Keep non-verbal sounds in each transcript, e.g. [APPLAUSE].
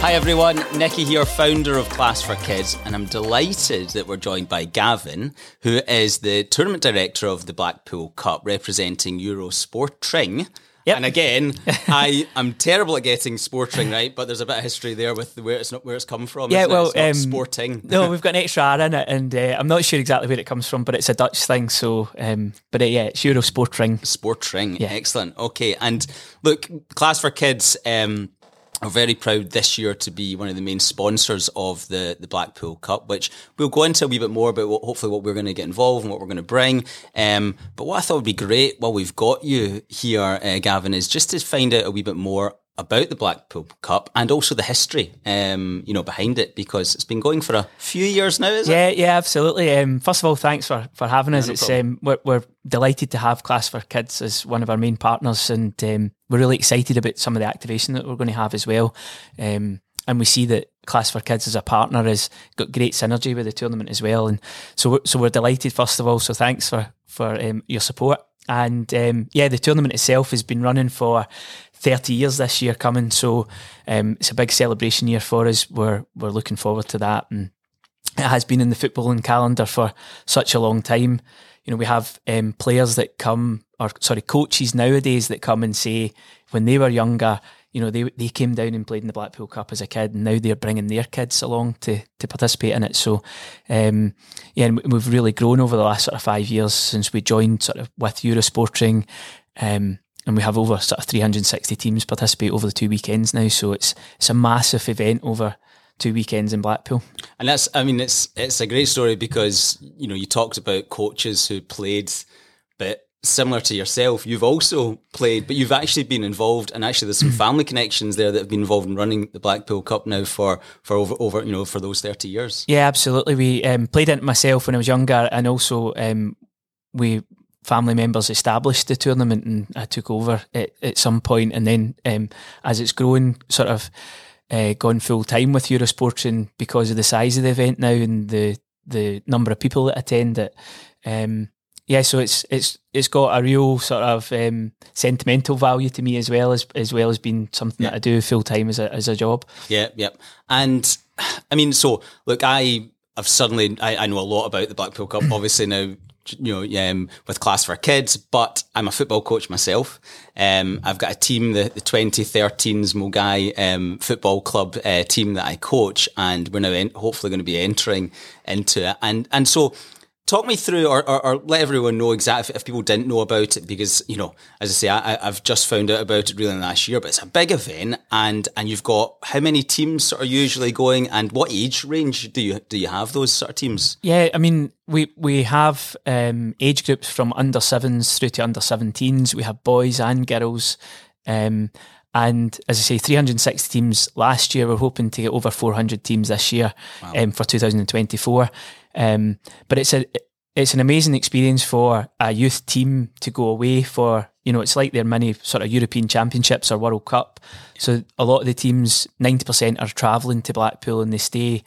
Hi everyone, Nikki here, founder of Class for Kids, and I'm delighted that we're joined by Gavin, who is the tournament director of the Blackpool Cup, representing Eurosportring. Yep. And again, [LAUGHS] I am terrible at getting sporting right, but there's a bit of history there with where it's not where it's come from. Yeah, isn't it? well, um, sporting. no, [LAUGHS] we've got an extra R in it, and uh, I'm not sure exactly where it comes from, but it's a Dutch thing. So, um, but uh, yeah, it's Eurosport ring. Sportring. Yeah. Excellent. Okay. And look, Class for Kids um, are very proud this year to be one of the main sponsors of the, the Blackpool Cup, which we'll go into a wee bit more about what, hopefully what we're going to get involved and what we're going to bring. Um, but what I thought would be great while we've got you here, uh, Gavin, is just to find out a wee bit more about the Blackpool Cup and also the history, um, you know, behind it because it's been going for a few years now, is it? Yeah, yeah, absolutely. Um, first of all, thanks for, for having us. no it's um, we're, we're delighted to have Class for Kids as one of our main partners, and um, we're really excited about some of the activation that we're going to have as well. Um, and we see that Class for Kids as a partner has got great synergy with the tournament as well. And so, we're, so we're delighted first of all. So thanks for for um, your support. And um, yeah, the tournament itself has been running for 30 years this year coming. So um, it's a big celebration year for us. We're we're looking forward to that. And it has been in the footballing calendar for such a long time. You know, we have um, players that come, or sorry, coaches nowadays that come and say when they were younger, you know, they they came down and played in the Blackpool Cup as a kid, and now they're bringing their kids along to to participate in it. So, um, yeah, and we've really grown over the last sort of five years since we joined sort of with Eurosporting. Um, and we have over sort of 360 teams participate over the two weekends now. So it's it's a massive event over two weekends in Blackpool. And that's, I mean, it's it's a great story because you know you talked about coaches who played, but similar to yourself, you've also played, but you've actually been involved, and actually there's some [CLEARS THROAT] family connections there that have been involved in running the Blackpool Cup now for for over over you know for those thirty years. Yeah, absolutely. We um, played in it myself when I was younger, and also um, we family members established the tournament, and I took over at, at some point, and then um, as it's grown, sort of uh, gone full time with Eurosports Eurosporting because of the size of the event now and the the number of people that attend it. Um, yeah, so it's it's it's got a real sort of um, sentimental value to me as well as as well as being something that I do full time as a as a job. Yeah, yeah. And I mean, so look, I have suddenly I, I know a lot about the Blackpool Cup. Obviously now, you know, um, with class for kids, but I'm a football coach myself. Um, I've got a team, the, the 2013's Mogai um, Football Club uh, team that I coach, and we're now en- hopefully going to be entering into it. And and so. Talk me through, or, or, or let everyone know exactly if people didn't know about it, because you know, as I say, I, I've just found out about it really in the last year. But it's a big event, and and you've got how many teams are usually going, and what age range do you do you have those sort of teams? Yeah, I mean, we we have um, age groups from under sevens through to under 17s. We have boys and girls. Um, and as I say, 360 teams last year. We're hoping to get over 400 teams this year um, for 2024. Um, but it's a it's an amazing experience for a youth team to go away for. You know, it's like their mini sort of European Championships or World Cup. So a lot of the teams, 90% are travelling to Blackpool and they stay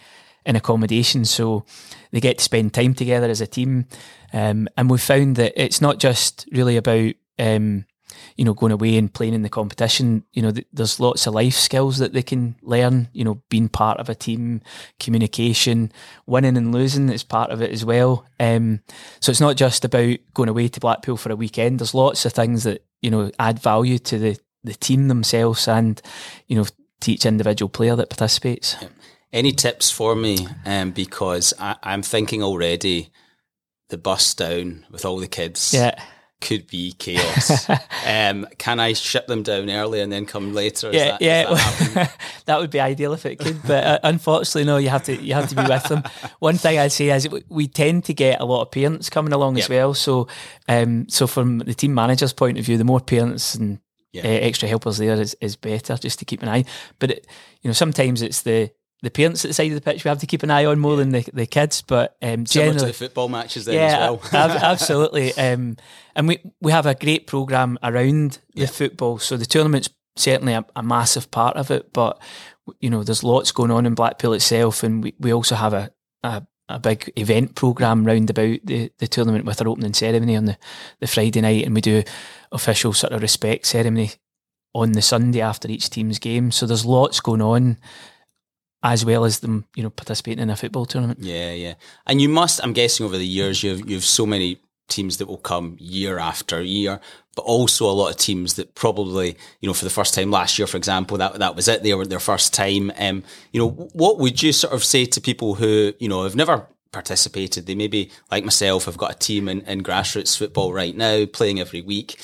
in accommodation. So they get to spend time together as a team. Um, and we've found that it's not just really about, um, you know, going away and playing in the competition. You know, th- there's lots of life skills that they can learn, you know, being part of a team, communication, winning and losing is part of it as well. Um, so it's not just about going away to Blackpool for a weekend. There's lots of things that, you know, add value to the, the team themselves and, you know, to each individual player that participates. Any tips for me? Um, because I, I'm thinking already, the bus down with all the kids. Yeah. Could be chaos. [LAUGHS] um, can I ship them down early and then come later? Is yeah, that- yeah, that [LAUGHS] that would be ideal if it could, but uh, unfortunately, no. You have to you have to be with them. [LAUGHS] One thing I'd say is we- tend to get a lot of parents coming along as well. So, um, so from the team manager's point of view, the more parents and Yeah. uh, extra helpers there is, is better, just to keep an eye. But it, you know, sometimes it's the the parents at the side of the pitch we have to keep an eye on more than the, the kids. But um, Similar generally, the football matches then yeah, as well. [LAUGHS] ab- absolutely. Um, and we we have a great program around the football. So the tournament's certainly a, a massive part of it, but you know, there's lots going on in Blackpool itself, and we, we also have a, a a big event program round about the, the tournament with our opening ceremony on the, the Friday night, and we do official sort of respect ceremony on the Sunday after each team's game. So there's lots going on as well as them, you know, participating in a football tournament. Yeah, yeah. And you must, I'm guessing over the years, you've, you've so many teams that will come year after year, but also a lot of teams that probably, you know, for the first time last year, for example, that, that was it. They were their first time. Um, you know, what would you sort of say to people who, you know, have never participated? They maybe, like myself, have got a team in, in grassroots football right now, playing every week.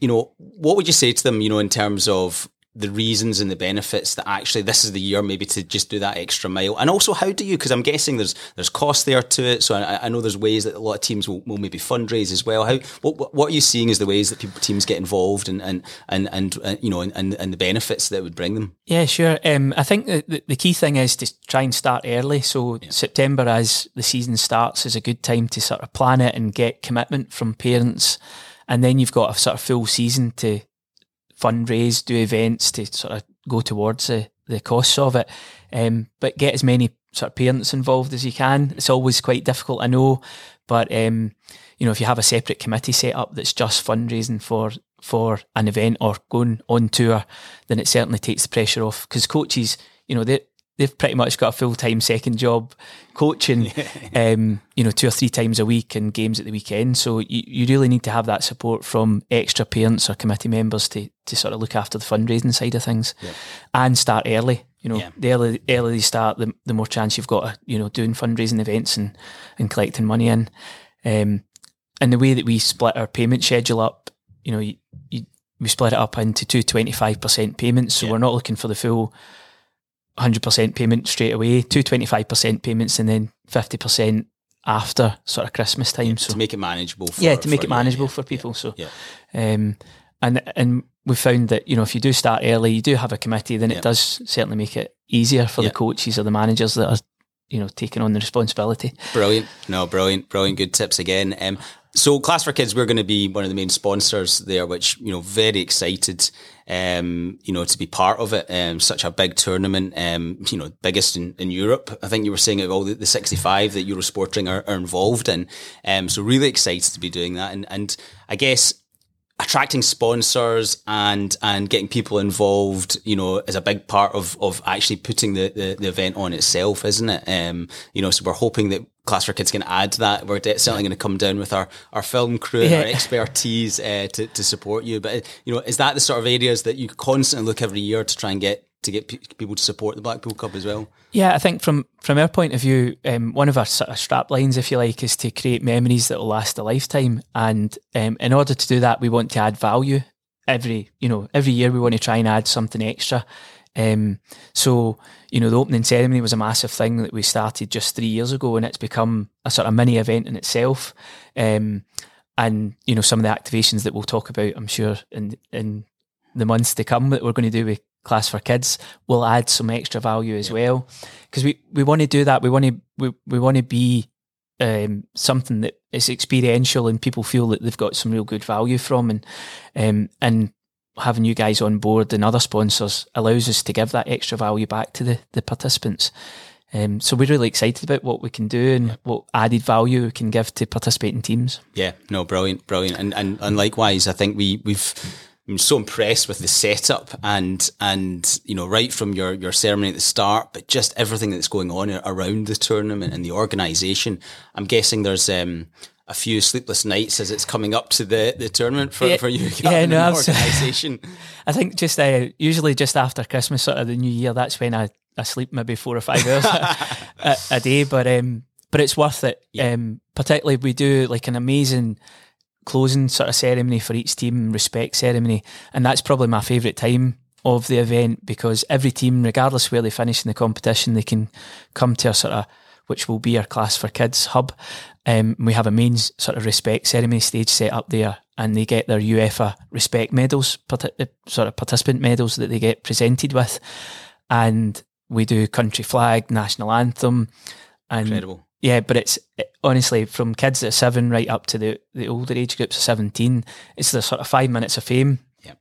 You know, what would you say to them, you know, in terms of the reasons and the benefits that actually this is the year maybe to just do that extra mile? And also how do you because i'm guessing there's there's cost there to it so I, I, know there's ways that a lot of teams will, will maybe fundraise as well. How what, what are you seeing as the ways that people, teams get involved and and and, and uh, you know and, and the benefits that would bring them? Yeah sure. Um, i think the, the key thing is to try and start early. So yeah. september as the season starts is a good time to sort of plan it and get commitment from parents. And then you've got a sort of full season to fundraise, do events to sort of go towards the, the costs of it. Um, but get as many sort of parents involved as you can. It's always quite difficult, I know, but um, you know, if you have a separate committee set up that's just fundraising for for an event or going on tour, then it certainly takes the pressure off because coaches, you know, they they've pretty much got a full time second job coaching, [LAUGHS] um, you know, two or three times a week and games at the weekend. So you, you really need to have that support from extra parents or committee members to, to sort of look after the fundraising side of things and start early. You know, yeah. the early, early you start, the, the more chance you've got, of, you know, doing fundraising events and, and collecting money in. Um, and the way that we split our payment schedule up, you know, you, you, we split it up into two 25% payments. So we're not looking for the full 100% payment straight away, two 25% payments, and then 50% after sort of Christmas time. Yeah, so to make it manageable. For, yeah, to make it manageable yeah, for people. so, yeah. Um, and and we found that you know if you do start early, you do have a committee, then it does certainly make it easier for the coaches or the managers that are you know taking on the responsibility. Brilliant, no, brilliant, brilliant, good tips again. Um, so, Class for Kids, we're going to be one of the main sponsors there, which you know, very excited, um, you know, to be part of it. Um, such a big tournament, um, you know, biggest in, in Europe. I think you were saying of all the, the 65 that Eurosporting are, are involved in. Um, so really excited to be doing that, and and I guess attracting sponsors and and getting people involved, you know, is a big part of of actually putting the the, the event on itself, isn't it? Um, you know, so we're hoping that Class for Kids can add to that. We're certainly going to come down with our, our film crew and yeah. our [LAUGHS] expertise uh, to, to support you. But, you know, is that the sort of areas that you constantly look every year to try and get to get people to support the Blackpool Cup as well? Yeah, I think from from our point of view, um, one of our sort of strap lines, if you like, is to create memories that will last a lifetime. And um, in order to do that, we want to add value every you know every year. We want to try and add something extra. Um, so, you know, the opening ceremony was a massive thing that we started just three years ago, and it's become a sort of mini event in itself. Um, and you know, some of the activations that we'll talk about, I'm sure, in in the months to come that we're going to do with class for kids will add some extra value as yeah. well because we, we want to do that we want to we, we want to be um, something that is experiential and people feel that they've got some real good value from and um, and having you guys on board and other sponsors allows us to give that extra value back to the, the participants. Um, so we're really excited about what we can do and what added value we can give to participating teams. Yeah, no, brilliant, brilliant, and and, and likewise, I think we we've. I'm so impressed with the setup and and you know right from your your ceremony at the start, but just everything that's going on around the tournament and the organisation. I'm guessing there's um, a few sleepless nights as it's coming up to the, the tournament for, yeah, for you yeah, no, organisation? [LAUGHS] I think just uh, usually just after Christmas, sort of the New Year, that's when I, I sleep maybe four or five hours [LAUGHS] a, a, day. But um, but it's worth it. Yeah. Um, particularly we do like an amazing closing sort of ceremony for each team, respect ceremony, and that's probably my favourite time of the event because every team, regardless where they finish in the competition, they can come to a sort of which will be our class for kids hub. Um, we have a main sort of respect ceremony stage set up there, and they get their UEFA respect medals, uh, sort of participant medals that they get presented with, and we do country flag, national anthem, and incredible. Yeah, but it's it, honestly from kids that are seven right up to the the older age groups of seventeen. It's the sort of five minutes of fame. Yeah.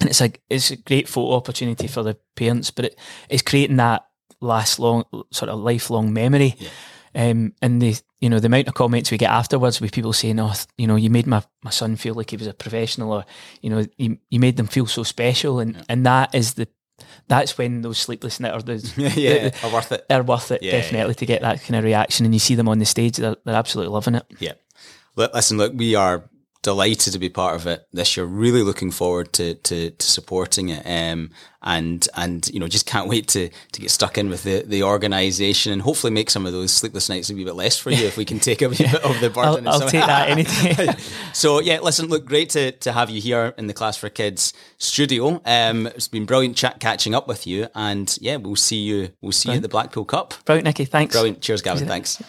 And it's a it's a great photo opportunity for the parents, but it, it's creating that last long sort of lifelong memory. Yeah. Um, and the you know the amount of comments we get afterwards with people saying, "Oh, you know, you made my, my son feel like he was a professional," or you know, you, you made them feel so special, and yeah. and that is the that's when those sleepless nights [LAUGHS] are, the, yeah, are worth it. They're worth it, yeah, definitely, yeah. to get that kind of reaction. And you see them on the stage, they're, they're absolutely loving it. Yeah. Listen, look, we are delighted to be part of it this year. Really looking forward to to, to supporting it, um, and and you know just can't wait to to get stuck in with the the organisation and hopefully make some of those sleepless nights a wee bit less for you if we can take a wee bit of the burden. I'll, I'll take that anytime. [LAUGHS] [LAUGHS] so yeah, listen, look, great to to have you here in the Class for Kids studio. Um, it's been brilliant chat catching up with you, and yeah, we'll see you we'll see brilliant. you at the Blackpool Cup. Brilliant, Nikki. Thanks. Brilliant. Cheers, Gavin. Thanks.